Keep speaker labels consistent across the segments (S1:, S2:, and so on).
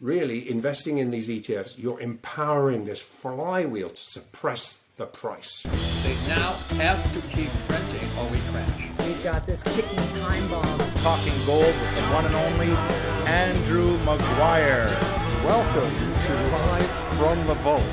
S1: really investing in these ETFs, you're empowering this flywheel to suppress the price.
S2: They now have to keep printing or we crash.
S3: We've got this ticking time bomb.
S4: Talking gold with the one and only Andrew Maguire.
S5: Welcome to Live from the Vault.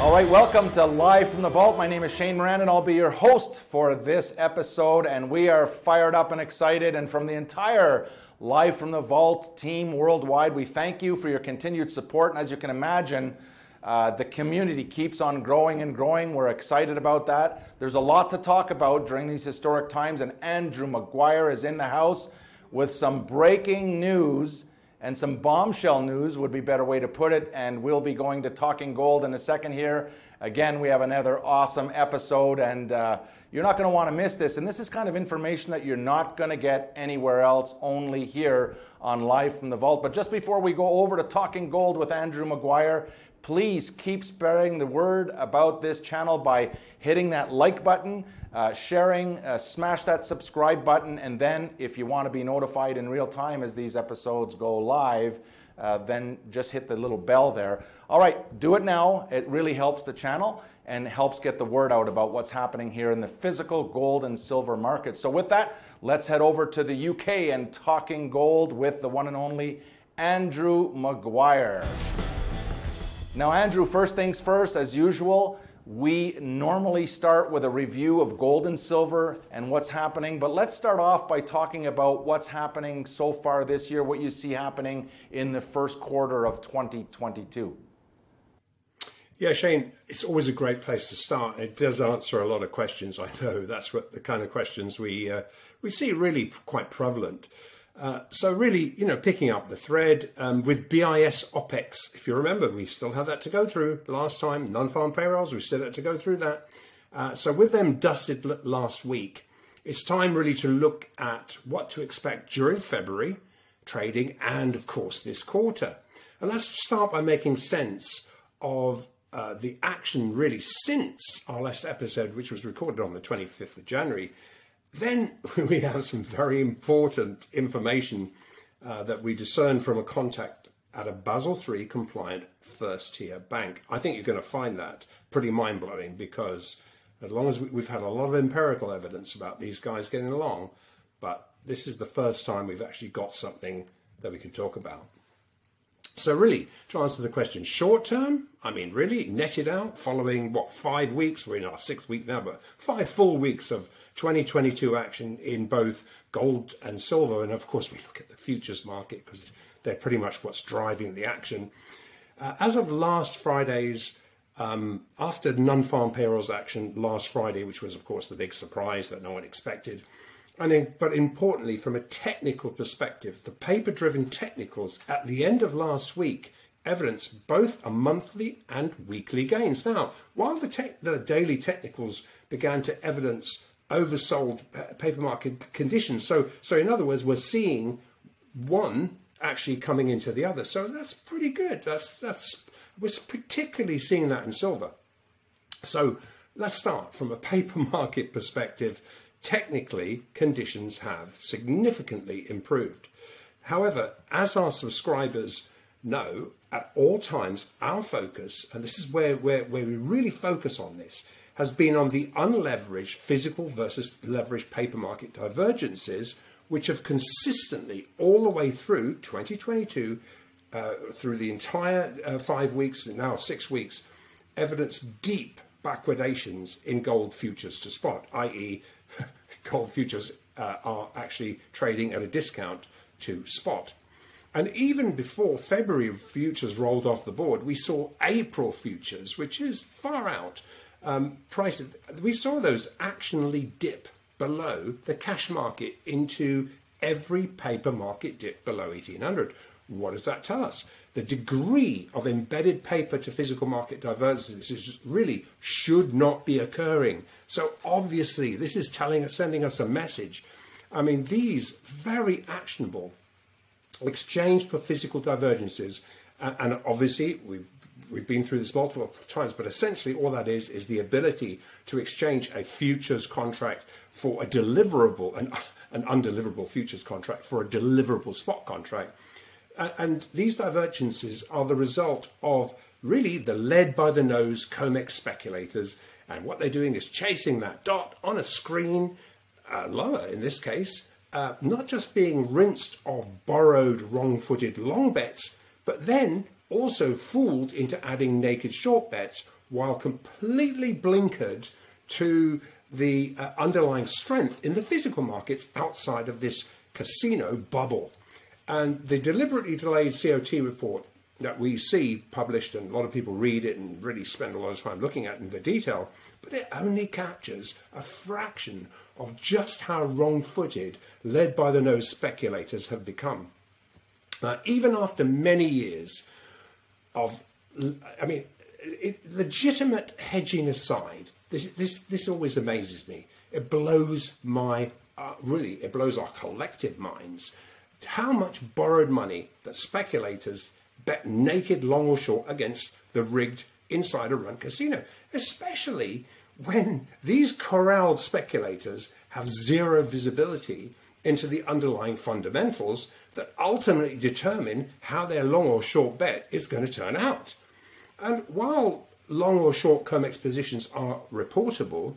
S4: All right, welcome to Live from the Vault. My name is Shane Morand, and I'll be your host for this episode. And we are fired up and excited. And from the entire Live from the Vault team worldwide, we thank you for your continued support. And as you can imagine, uh, the community keeps on growing and growing. We're excited about that. There's a lot to talk about during these historic times, and Andrew Maguire is in the house with some breaking news and some bombshell news would be better way to put it. And we'll be going to Talking Gold in a second here. Again, we have another awesome episode, and uh, you're not going to want to miss this. And this is kind of information that you're not going to get anywhere else, only here on Live from the Vault. But just before we go over to Talking Gold with Andrew Maguire, please keep spreading the word about this channel by hitting that like button, uh, sharing, uh, smash that subscribe button, and then if you want to be notified in real time as these episodes go live, uh, then just hit the little bell there. All right, do it now. It really helps the channel and helps get the word out about what's happening here in the physical gold and silver market. So, with that, let's head over to the UK and talking gold with the one and only Andrew Maguire. Now, Andrew, first things first, as usual, we normally start with a review of gold and silver and what's happening, but let's start off by talking about what's happening so far this year, what you see happening in the first quarter of 2022.
S1: Yeah, Shane, it's always a great place to start. It does answer a lot of questions. I know that's what the kind of questions we uh, we see really quite prevalent. Uh, so really, you know, picking up the thread um, with BIS OPEX. If you remember, we still have that to go through. Last time, non-farm payrolls, we still had to go through that. Uh, so with them dusted last week, it's time really to look at what to expect during February trading and, of course, this quarter. And let's start by making sense of uh, the action really since our last episode, which was recorded on the 25th of January. Then we have some very important information uh, that we discern from a contact at a Basel III compliant first tier bank. I think you're going to find that pretty mind blowing because as long as we've had a lot of empirical evidence about these guys getting along, but this is the first time we've actually got something that we can talk about. So, really, to answer the question, short term, I mean, really, netted out following what, five weeks? We're in our sixth week now, but five full weeks of 2022 action in both gold and silver. And of course, we look at the futures market because they're pretty much what's driving the action. Uh, as of last Friday's, um, after non farm payrolls action last Friday, which was, of course, the big surprise that no one expected. And in, but importantly, from a technical perspective, the paper driven technicals at the end of last week evidence both a monthly and weekly gains. Now, while the, te- the daily technicals began to evidence oversold paper market conditions. So, so in other words, we're seeing one actually coming into the other. So that's pretty good. That's that's we're particularly seeing that in silver. So let's start from a paper market perspective. Technically, conditions have significantly improved. However, as our subscribers know, at all times, our focus, and this is where, where, where we really focus on this, has been on the unleveraged physical versus leveraged paper market divergences, which have consistently, all the way through 2022, uh, through the entire uh, five weeks, now six weeks, evidenced deep backwardations in gold futures to spot, i.e., gold futures uh, are actually trading at a discount to spot. And even before February futures rolled off the board, we saw April futures, which is far out, um, prices, we saw those actionally dip below the cash market into every paper market dip below 1800. What does that tell us? The degree of embedded paper to physical market divergence really should not be occurring. So obviously, this is telling us, sending us a message. I mean, these very actionable exchange for physical divergences, uh, and obviously we've we've been through this multiple times, but essentially all that is is the ability to exchange a futures contract for a deliverable, an, an undeliverable futures contract for a deliverable spot contract. And these divergences are the result of really the led by the nose COMEX speculators. And what they're doing is chasing that dot on a screen, uh, lower in this case, uh, not just being rinsed of borrowed wrong footed long bets, but then also fooled into adding naked short bets while completely blinkered to the uh, underlying strength in the physical markets outside of this casino bubble. And the deliberately delayed COT report that we see published, and a lot of people read it and really spend a lot of time looking at in the detail, but it only captures a fraction of just how wrong footed, led by the nose speculators have become. Now, even after many years of, I mean, it, legitimate hedging aside, this, this, this always amazes me. It blows my, uh, really, it blows our collective minds. How much borrowed money that speculators bet naked, long or short, against the rigged insider run casino, especially when these corralled speculators have zero visibility into the underlying fundamentals that ultimately determine how their long or short bet is going to turn out. And while long or short COMEX positions are reportable,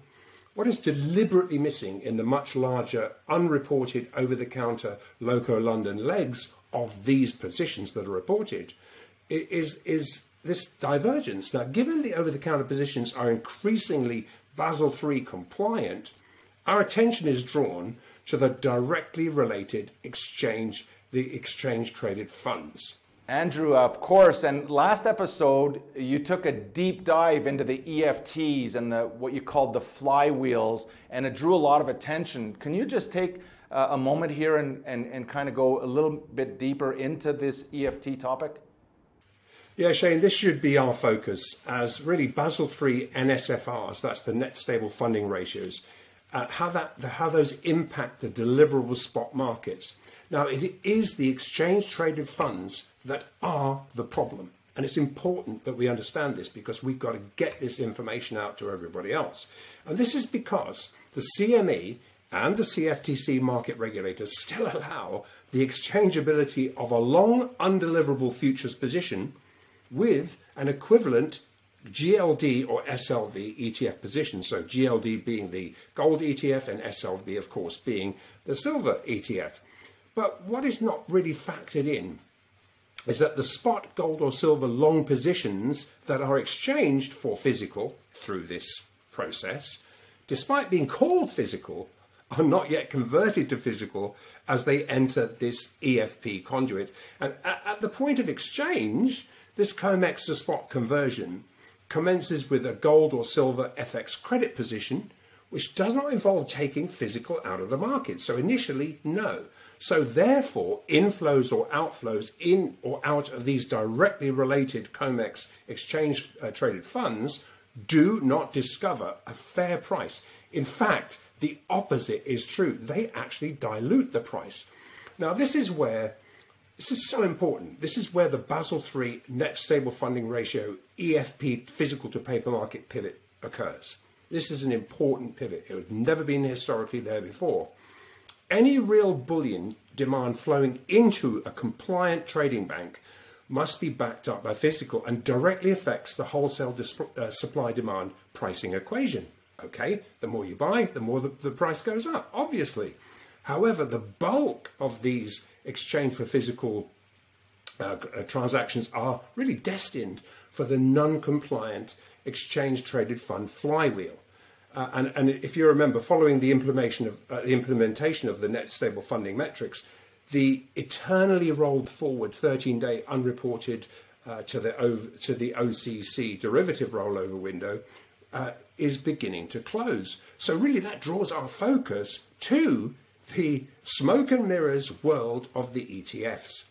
S1: what is deliberately missing in the much larger unreported over the counter Loco London legs of these positions that are reported is, is this divergence. Now, given the over the counter positions are increasingly Basel III compliant, our attention is drawn to the directly related exchange, the exchange traded funds.
S4: Andrew, of course, and last episode you took a deep dive into the EFTs and the what you called the flywheels, and it drew a lot of attention. Can you just take uh, a moment here and, and, and kind of go a little bit deeper into this EFT topic?
S1: Yeah, Shane, this should be our focus as really Basel III NSFRs, that's the net stable funding ratios, uh, how, that, how those impact the deliverable spot markets. Now, it is the exchange traded funds that are the problem. And it's important that we understand this because we've got to get this information out to everybody else. And this is because the CME and the CFTC market regulators still allow the exchangeability of a long undeliverable futures position with an equivalent GLD or SLV ETF positions. So GLD being the gold ETF and SLV, of course, being the silver ETF. But what is not really factored in is that the spot gold or silver long positions that are exchanged for physical through this process, despite being called physical, are not yet converted to physical as they enter this EFP conduit. And at, the point of exchange, this COMEX to spot conversion commences with a gold or silver FX credit position, which does not involve taking physical out of the market. So initially, no. So therefore, inflows or outflows in or out of these directly related COMEX exchange uh, traded funds do not discover a fair price. In fact, the opposite is true. They actually dilute the price. Now, this is where this is so important. This is where the Basel III net stable funding ratio EFP physical to paper market pivot occurs. This is an important pivot. It has never been historically there before. Any real bullion demand flowing into a compliant trading bank must be backed up by physical and directly affects the wholesale uh, supply demand pricing equation. Okay, the more you buy, the more the, the price goes up, obviously. However, the bulk of these exchange for physical uh, transactions are really destined for the non-compliant exchange traded fund flywheel. Uh, and, and, if you remember, following the implementation of uh, the implementation of the net stable funding metrics, the eternally rolled forward 13-day unreported uh, to the to the OCC derivative rollover window uh, is beginning to close. So really, that draws our focus to the smoke and mirrors world of the ETFs.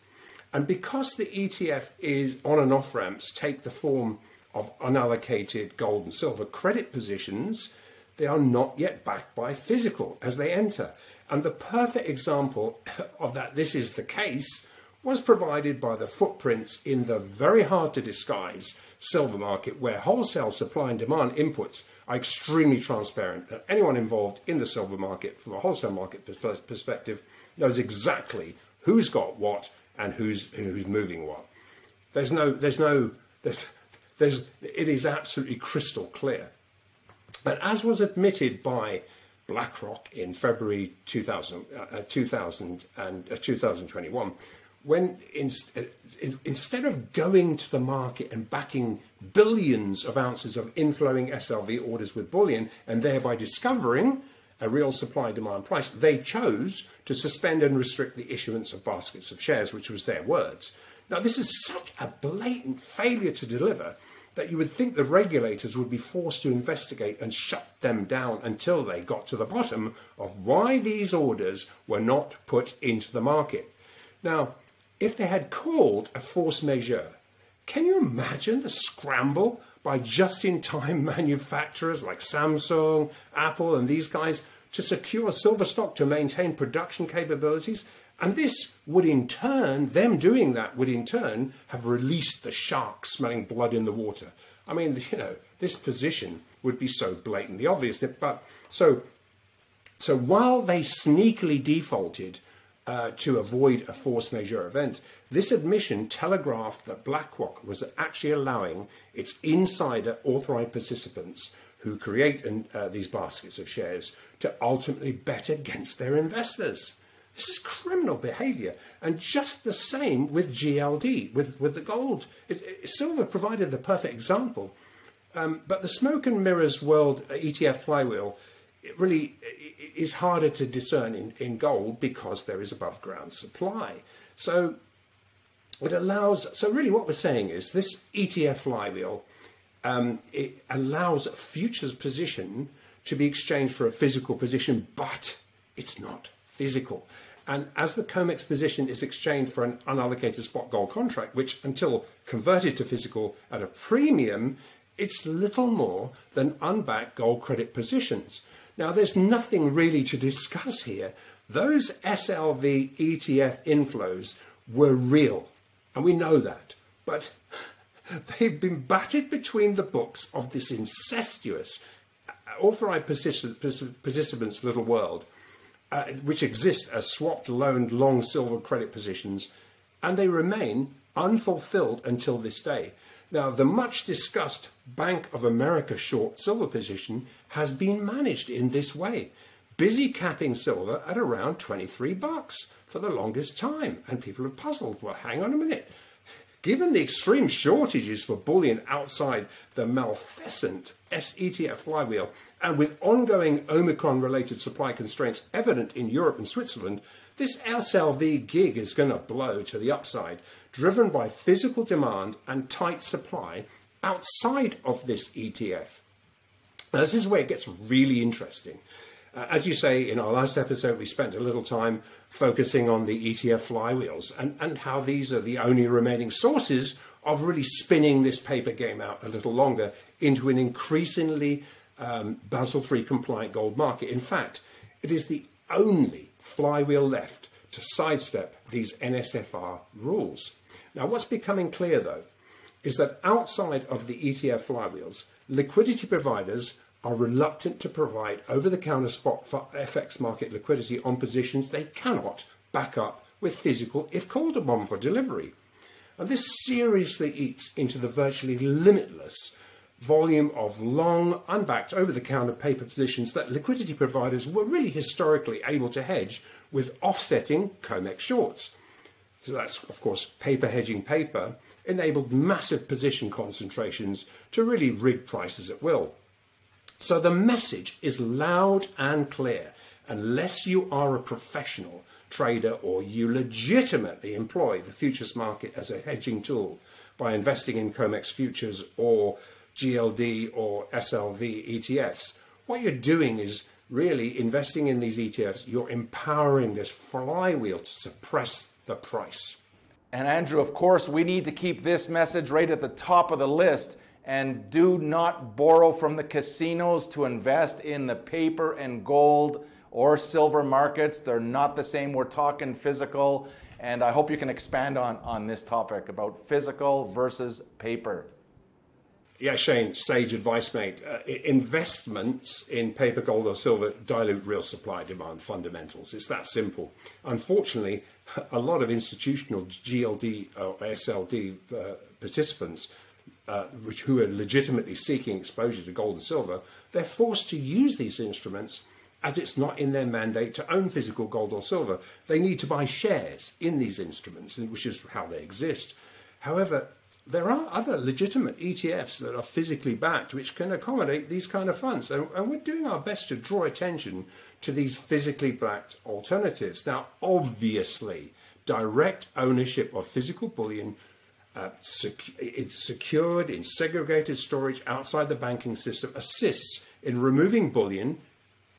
S1: And because the ETF is on and off ramps take the form of unallocated gold and silver credit positions, they are not yet backed by physical as they enter. And the perfect example of that this is the case was provided by the footprints in the very hard to disguise silver market, where wholesale supply and demand inputs are extremely transparent. And anyone involved in the silver market from a wholesale market perspective knows exactly who's got what and who's who's moving what. There's no there's no there's there's it is absolutely crystal clear. But as was admitted by BlackRock in February 2000, uh, 2000 and uh, 2021, when in, uh, in, instead of going to the market and backing billions of ounces of inflowing SLV orders with bullion and thereby discovering a real supply demand price, they chose to suspend and restrict the issuance of baskets of shares, which was their words. Now, this is such a blatant failure to deliver that you would think the regulators would be forced to investigate and shut them down until they got to the bottom of why these orders were not put into the market. Now, if they had called a force majeure, can you imagine the scramble by just in time manufacturers like Samsung, Apple, and these guys to secure silver stock to maintain production capabilities? And this would in turn, them doing that would in turn have released the shark smelling blood in the water. I mean, you know, this position would be so blatantly obvious. That, but so, so while they sneakily defaulted uh, to avoid a force majeure event, this admission telegraphed that BlackRock was actually allowing its insider authorized participants who create uh, these baskets of shares to ultimately bet against their investors. This is criminal behavior. And just the same with GLD, with, with the gold. It, it, silver provided the perfect example. Um, but the smoke and mirrors world ETF flywheel it really is harder to discern in, in gold because there is above ground supply. So it allows, so really what we're saying is this ETF flywheel, um, it allows a futures position to be exchanged for a physical position, but it's not physical. And as the COMEX position is exchanged for an unallocated spot gold contract, which until converted to physical at a premium, it's little more than unbacked gold credit positions. Now, there's nothing really to discuss here. Those SLV ETF inflows were real, and we know that. But they've been batted between the books of this incestuous authorized participants little world uh, which exist as swapped loaned long silver credit positions, and they remain unfulfilled until this day. Now, the much discussed Bank of America short silver position has been managed in this way, busy capping silver at around 23 bucks for the longest time. And people are puzzled. Well, hang on a minute. Given the extreme shortages for bullion outside the Maleficent SETF flywheel, and with ongoing Omicron related supply constraints evident in Europe and Switzerland, this SLV gig is going to blow to the upside, driven by physical demand and tight supply outside of this ETF. Now, this is where it gets really interesting. Uh, as you say, in our last episode, we spent a little time focusing on the ETF flywheels and, and how these are the only remaining sources of really spinning this paper game out a little longer into an increasingly um, Basel III compliant gold market. In fact, it is the only flywheel left to sidestep these NSFR rules. Now, what's becoming clear though is that outside of the ETF flywheels, liquidity providers are reluctant to provide over the counter spot FX market liquidity on positions they cannot back up with physical if called upon for delivery. And this seriously eats into the virtually limitless volume of long, unbacked, over the counter paper positions that liquidity providers were really historically able to hedge with offsetting COMEX shorts. So that's, of course, paper hedging paper enabled massive position concentrations to really rig prices at will. So the message is loud and clear. Unless you are a professional trader or you legitimately employ the futures market as a hedging tool by investing in COMEX futures or GLD or SLV ETFs, what you're doing is really investing in these ETFs, you're empowering this flywheel to suppress the price.
S4: And Andrew, of course, we need to keep this message right at the top of the list and do not borrow from the casinos to invest in the paper and gold or silver markets. They're not the same. We're talking physical. And I hope you can expand on, on this topic about physical versus paper.
S1: Yeah, Shane, sage advice, mate. Uh, investments in paper, gold, or silver dilute real supply demand fundamentals. It's that simple. Unfortunately, a lot of institutional GLD or SLV uh, participants, uh, which, who are legitimately seeking exposure to gold and silver, they're forced to use these instruments as it's not in their mandate to own physical gold or silver. They need to buy shares in these instruments, which is how they exist. However, there are other legitimate ETFs that are physically backed which can accommodate these kind of funds. And, and, we're doing our best to draw attention to these physically backed alternatives. Now, obviously, direct ownership of physical bullion uh, sec- it's secured in segregated storage outside the banking system assists in removing bullion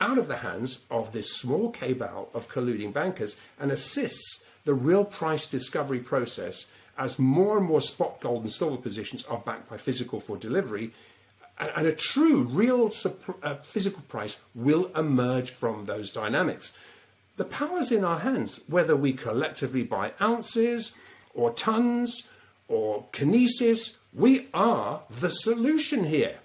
S1: out of the hands of this small cabal of colluding bankers and assists the real price discovery process as more and more spot gold and silver positions are backed by physical for delivery, and a true, real uh, physical price will emerge from those dynamics. The power's in our hands, whether we collectively buy ounces or tons or kinesis, we are the solution here.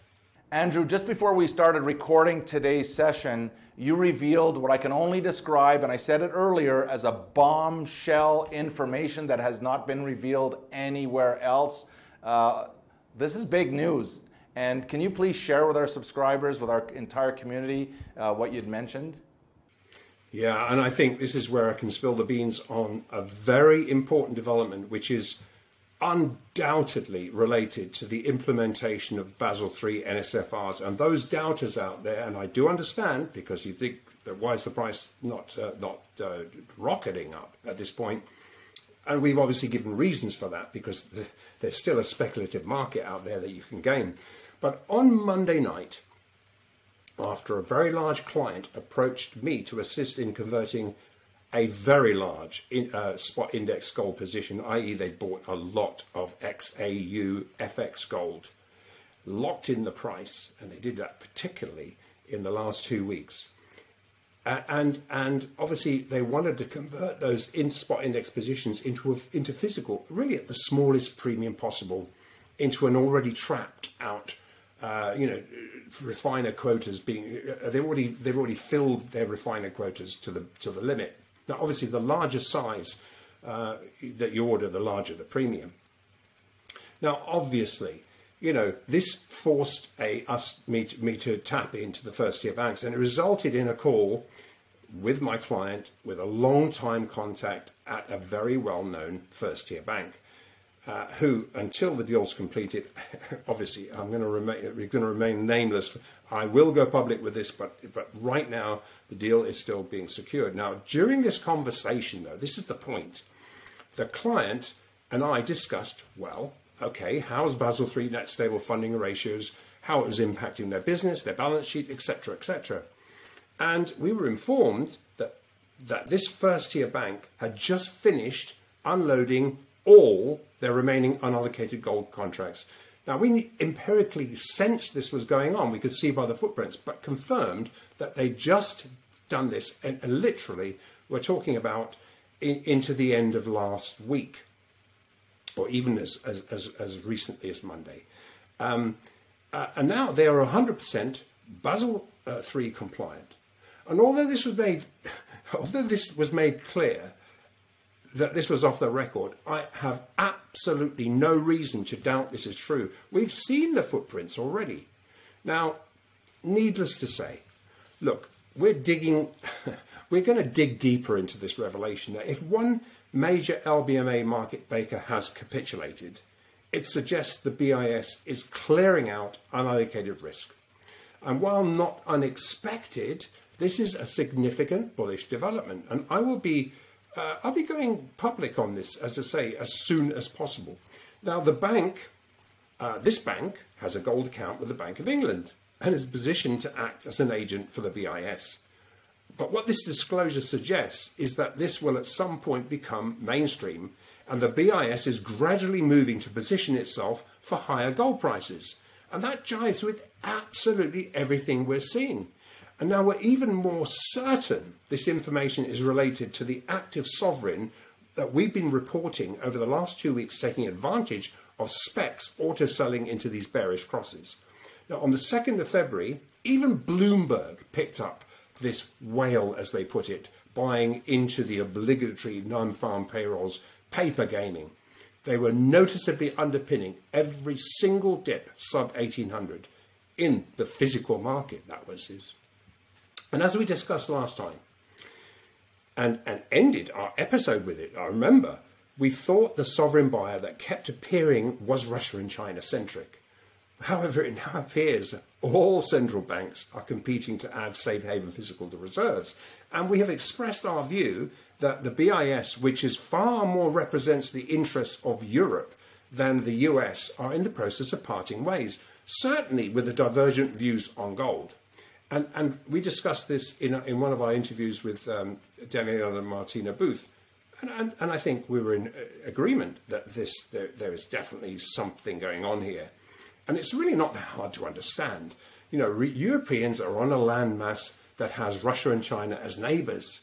S4: Andrew, just before we started recording today's session, you revealed what I can only describe, and I said it earlier, as a bombshell information that has not been revealed anywhere else. Uh, this is big news. And can you please share with our subscribers, with our entire community, uh, what you'd mentioned?
S1: Yeah, and I think this is where I can spill the beans on a very important development, which is undoubtedly related to the implementation of Basel III NSFRs. And those doubters out there, and I do understand because you think that why is the price not uh, not uh, rocketing up at this point? And we've obviously given reasons for that because the, there's still a speculative market out there that you can gain. But on Monday night, after a very large client approached me to assist in converting a very large in, uh, spot index gold position, i.e., they bought a lot of XAU FX gold, locked in the price, and they did that particularly in the last two weeks. Uh, and and obviously they wanted to convert those in spot index positions into a, into physical, really at the smallest premium possible, into an already trapped out, uh, you know, refiner quotas being uh, they already they've already filled their refiner quotas to the to the limit. Now, obviously, the larger size uh, that you order, the larger the premium. Now, obviously, you know this forced a us me to, me to tap into the first tier banks, and it resulted in a call with my client with a long time contact at a very well known first tier bank. Uh, who, until the deal's completed, obviously I'm going to remain, going to remain nameless. I will go public with this, but but right now the deal is still being secured. Now, during this conversation, though, this is the point. The client and I discussed, well, okay, how's Basel III net stable funding ratios, how it was impacting their business, their balance sheet, etc., etc. And we were informed that that this first tier bank had just finished unloading all their remaining unallocated gold contracts. Now, we empirically sensed this was going on. We could see by the footprints, but confirmed that they just done this, and, literally, we're talking about in, into the end of last week, or even as, as, as, as recently as Monday. Um, uh, and now they are 100% Basel uh, III compliant. And although this was made, although this was made clear that this was off the record, I have absolutely no reason to doubt this is true. We've seen the footprints already. Now, needless to say, look, we're digging, we're going to dig deeper into this revelation. Now, if one major LBMA market maker has capitulated, it suggests the BIS is clearing out unallocated risk. And while not unexpected, this is a significant bullish development. And I will be uh, I'll be going public on this, as I say, as soon as possible. Now, the bank, uh, this bank, has a gold account with the Bank of England and is positioned to act as an agent for the BIS. But what this disclosure suggests is that this will at some point become mainstream, and the BIS is gradually moving to position itself for higher gold prices. And that jives with absolutely everything we're seeing. And now we're even more certain this information is related to the active sovereign that we've been reporting over the last two weeks taking advantage of specs auto selling into these bearish crosses. Now, on the 2nd of February, even Bloomberg picked up this whale, as they put it, buying into the obligatory non farm payrolls paper gaming. They were noticeably underpinning every single dip sub 1800 in the physical market, that was his. And as we discussed last time, and, and ended our episode with it, I remember, we thought the sovereign buyer that kept appearing was Russia and China centric. However, it now appears all central banks are competing to add safe haven physical to reserves. And we have expressed our view that the BIS, which is far more represents the interests of Europe than the US, are in the process of parting ways, certainly with the divergent views on gold. And, and we discussed this in, in one of our interviews with um, Daniela and Martina Booth. And, and, and, I think we were in uh, agreement that this, there, there is definitely something going on here. And it's really not that hard to understand. You know, re- Europeans are on a landmass that has Russia and China as neighbors.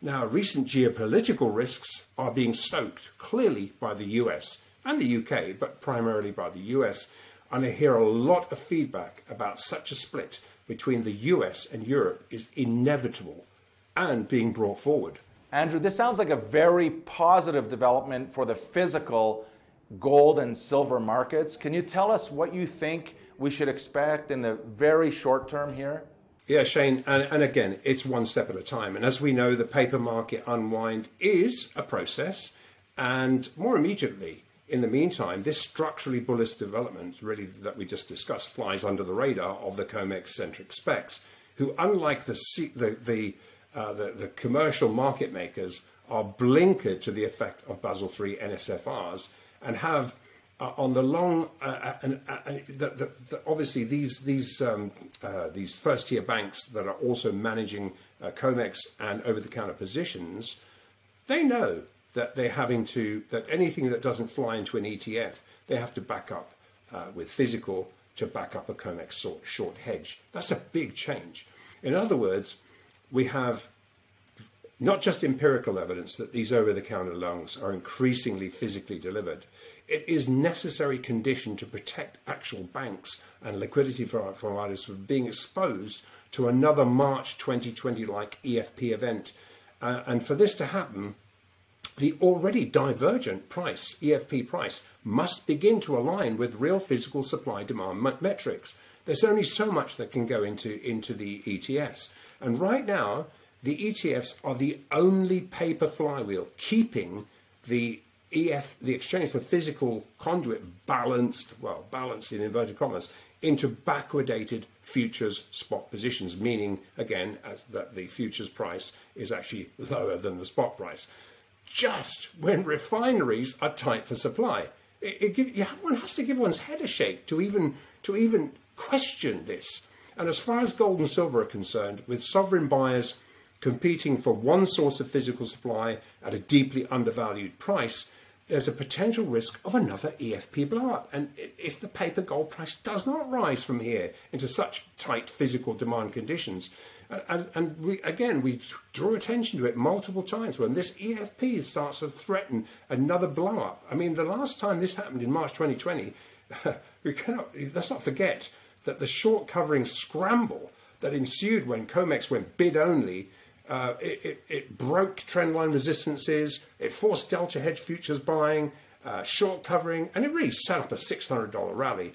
S1: Now, recent geopolitical risks are being stoked clearly by the US and the UK, but primarily by the US. And I hear a lot of feedback about such a split between the US and Europe is inevitable and being brought forward.
S4: Andrew, this sounds like a very positive development for the physical gold and silver markets. Can you tell us what you think we should expect in the very short term here?
S1: Yeah, Shane, and, and, again, it's one step at a time. And as we know, the paper market unwind is a process. And more immediately, in the meantime, this structurally bullish development, really that we just discussed, flies under the radar of the COMEX centric specs, who, unlike the, the, the, uh, the, the commercial market makers, are blinkered to the effect of Basel III NSFRs and have uh, on the long uh, uh and uh, uh, the, obviously these these um, these first tier banks that are also managing Comex and over the counter positions, they know that they're having to that anything that doesn't fly into an ETF, they have to back up with physical to back up a Comex short, short hedge. That's a big change. In other words, we have not just empirical evidence that these over the counter loans are increasingly physically delivered, it is necessary condition to protect actual banks and liquidity providers from being exposed to another March 2020 like EFP event. Uh, and for this to happen, the already divergent price, EFP price, must begin to align with real physical supply demand metrics. There's only so much that can go into, into the ETFs. And right now, the ETFs are the only paper flywheel keeping the EF, the exchange for physical conduit, balanced, well, balanced in inverted commas, into backwardated futures spot positions, meaning, again, that the futures price is actually lower than the spot price. Just when refineries are tight for supply. It, it, one has to give one's head a shake to even, to even question this. And as far as gold and silver are concerned, with sovereign buyers competing for one source of physical supply at a deeply undervalued price, there's a potential risk of another EFP blowout. And if the paper gold price does not rise from here into such tight physical demand conditions, and, and we, again, we draw attention to it multiple times when this EFP starts to threaten another blowup. I mean, the last time this happened in March 2020, we cannot, let's not forget that the short covering scramble that ensued when COMEX went bid only uh, it, it, it, broke trendline resistances, it forced delta hedge futures buying, uh, short covering, and it really set up a $600 rally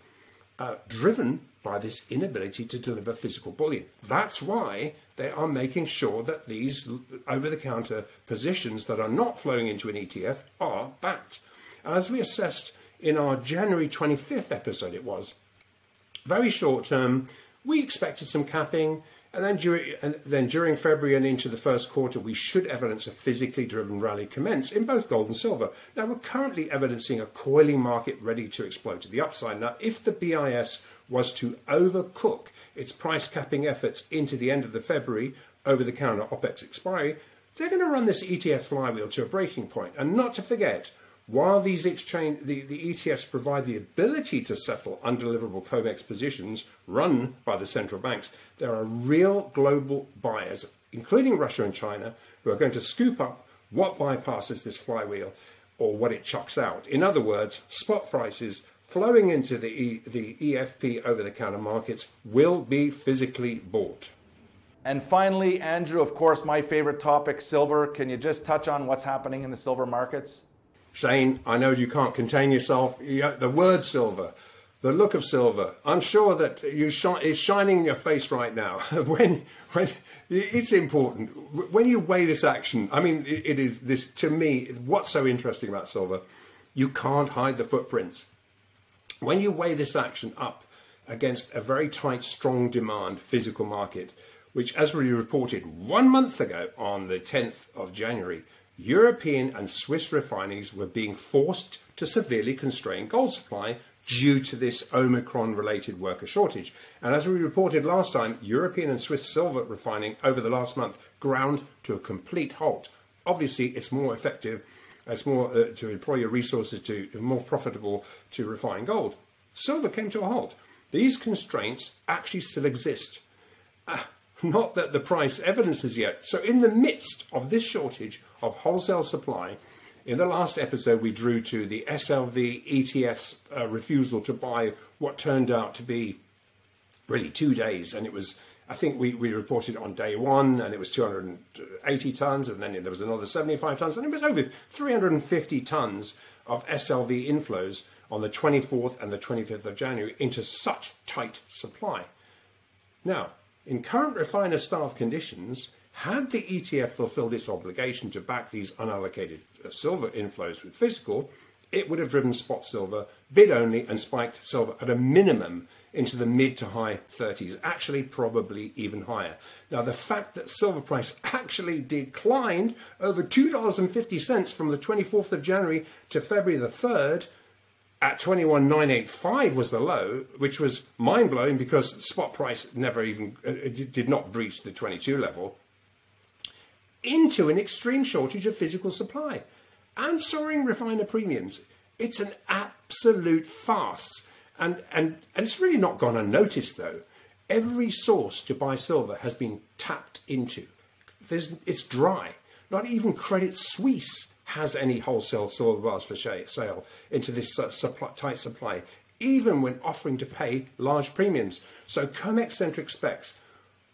S1: uh, driven by this inability to deliver physical bullion. That's why they are making sure that these over the counter positions that are not flowing into an ETF are backed. As we assessed in our January 25th episode, it was very short term, we expected some capping. And then, during, and then during February and into the first quarter, we should evidence a physically driven rally commence in both gold and silver. Now, we're currently evidencing a coiling market ready to explode to the upside. Now, if the BIS was to overcook its price capping efforts into the end of the February over the counter OPEX expiry, they're going to run this ETF flywheel to a breaking point. And not to forget, while these exchange, the, the ETFs provide the ability to settle undeliverable COMEX positions run by the central banks, there are real global buyers, including Russia and China, who are going to scoop up what bypasses this flywheel or what it chucks out. In other words, spot prices flowing into the, e, the EFP over the counter markets will be physically bought.
S4: And finally, Andrew, of course, my favorite topic, silver. Can you just touch on what's happening in the silver markets?
S1: Shane, I know you can't contain yourself. The word silver, the look of silver, I'm sure that you sh- it's shining in your face right now. when, when it's important, when you weigh this action, I mean, it, it is this to me. What's so interesting about silver? You can't hide the footprints. When you weigh this action up against a very tight, strong demand physical market, which, as we reported one month ago on the 10th of January, European and Swiss refineries were being forced to severely constrain gold supply due to this Omicron related worker shortage. And as we reported last time, European and Swiss silver refining over the last month ground to a complete halt. Obviously, it's more effective, it's more uh, to employ your resources to more profitable to refine gold. Silver came to a halt. These constraints actually still exist. Uh, not that the price evidences yet. So, in the midst of this shortage of wholesale supply, in the last episode, we drew to the SLV ETF's uh, refusal to buy what turned out to be really two days. And it was, I think we, we reported on day one, and it was 280 tons, and then there was another 75 tons, and it was over 350 tons of SLV inflows on the 24th and the 25th of January into such tight supply. Now, in current refiner staff conditions, had the ETF fulfilled its obligation to back these unallocated uh, silver inflows with physical, it would have driven spot silver bid only and spiked silver at a minimum into the mid to high 30s, actually, probably even higher. Now, the fact that silver price actually declined over $2.50 from the 24th of January to February the 3rd at 21,985 was the low, which was mind blowing because spot price never even uh, did not breach the 22 level, into an extreme shortage of physical supply and soaring refiner premiums. It's an absolute farce. And, and, and it's really not gone unnoticed, though. Every source to buy silver has been tapped into. There's, it's dry. Not even Credit Suisse has any wholesale silver bars for sale into this supply, tight supply, even when offering to pay large premiums. So COMEX centric specs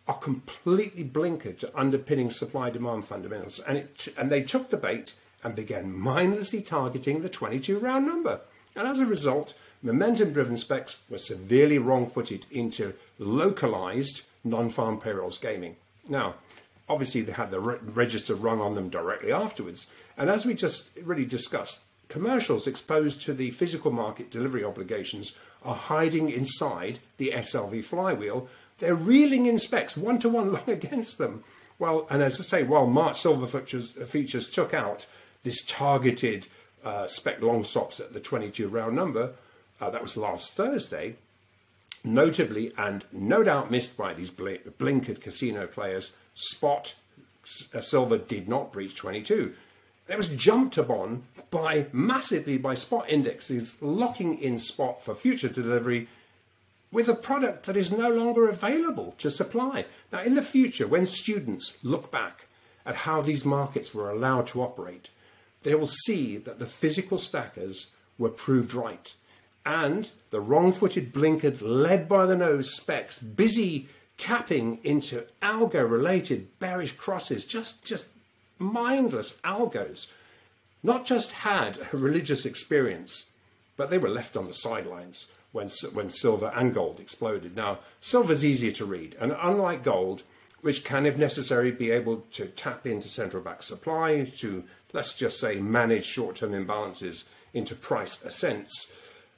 S1: are completely blinkered to underpinning supply demand fundamentals. And, it, and they took the bait and began mindlessly targeting the 22 round number. And as a result, momentum driven specs were severely wrong footed into localized non farm payrolls gaming. Now, obviously they had the re- register rung on them directly afterwards. And as we just really discussed, commercials exposed to the physical market delivery obligations are hiding inside the SLV flywheel. They're reeling in specs one to one long against them. Well, and as I say, while March silver futures, futures took out this targeted uh, spec long stops at the 22 round number, uh, that was last Thursday, notably and no doubt missed by these blinkered casino players, spot uh, silver did not breach 22. It was jumped upon by massively by spot indexes locking in spot for future delivery with a product that is no longer available to supply. Now, in the future, when students look back at how these markets were allowed to operate, they will see that the physical stackers were proved right. And the wrong footed blinkered, led by the nose specs, busy capping into algo related bearish crosses, just, just mindless algos, not just had a religious experience, but they were left on the sidelines when, when silver and gold exploded. Now, silver's easier to read, and unlike gold, which can, if necessary, be able to tap into central bank supply to, let's just say, manage short term imbalances into price ascents,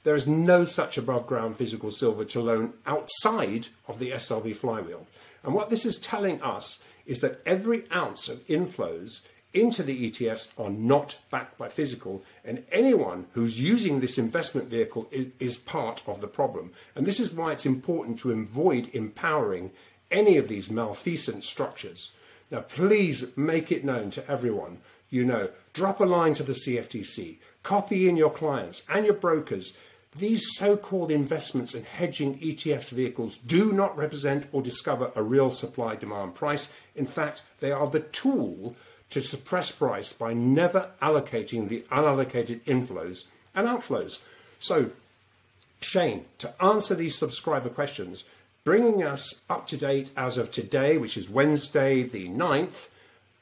S1: there is no such above ground physical silver to loan outside of the SLV flywheel. And what this is telling us is that every ounce of inflows into the ETFs are not backed by physical, and anyone who's using this investment vehicle is, is, part of the problem. And this is why it's important to avoid empowering any of these malfeasant structures. Now, please make it known to everyone you know. Drop a line to the CFTC, copy in your clients and your brokers these so called investments and hedging ETFs vehicles do not represent or discover a real supply demand price. In fact, they are the tool to suppress price by never allocating the unallocated inflows and outflows. So, Shane, to answer these subscriber questions, bringing us up to date as of today, which is Wednesday the 9th,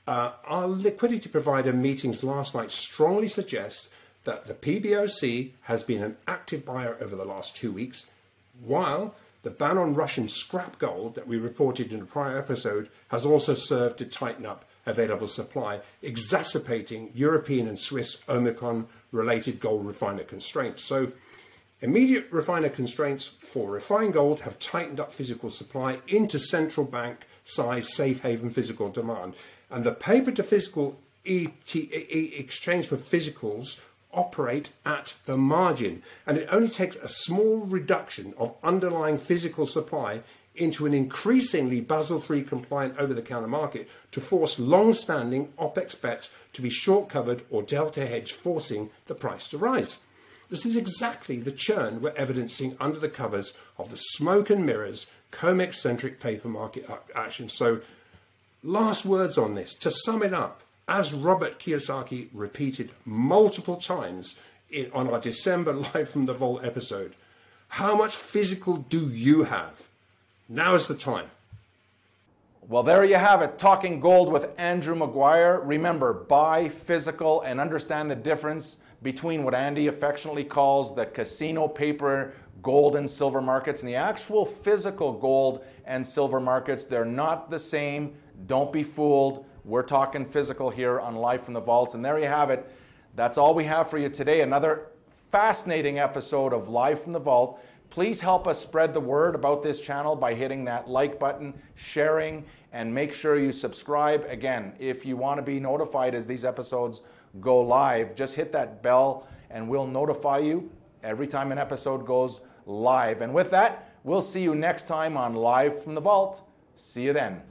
S1: uh, our liquidity provider meetings last night strongly suggest that the PBOC has been an active buyer over the last two weeks, while the ban on Russian scrap gold that we reported in a prior episode has also served to tighten up available supply, exacerbating European and Swiss Omicron related gold refiner constraints. So, immediate refiner constraints for refined gold have tightened up physical supply into central bank size safe haven physical demand. And the paper to physical exchange for physicals operate at the margin. And it only takes a small reduction of underlying physical supply into an increasingly Basel III compliant over the counter market to force long standing OPEX bets to be short covered or delta hedged, forcing the price to rise. This is exactly the churn we're evidencing under the covers of the smoke and mirrors COMEX centric paper market action. So, last words on this. To sum it up, as Robert Kiyosaki repeated multiple times on our December Live from the Vault episode, how much physical do you have? Now is the time.
S4: Well, there you have it. Talking gold with Andrew Maguire. Remember, buy physical and understand the difference between what Andy affectionately calls the casino paper gold and silver markets and the actual physical gold and silver markets. They're not the same. Don't be fooled. We're talking physical here on Live from the Vaults. And there you have it. That's all we have for you today. Another fascinating episode of Live from the Vault. Please help us spread the word about this channel by hitting that like button, sharing, and make sure you subscribe. Again, if you want to be notified as these episodes go live, just hit that bell and we'll notify you every time an episode goes live. And with that, we'll see you next time on Live from the Vault. See you then.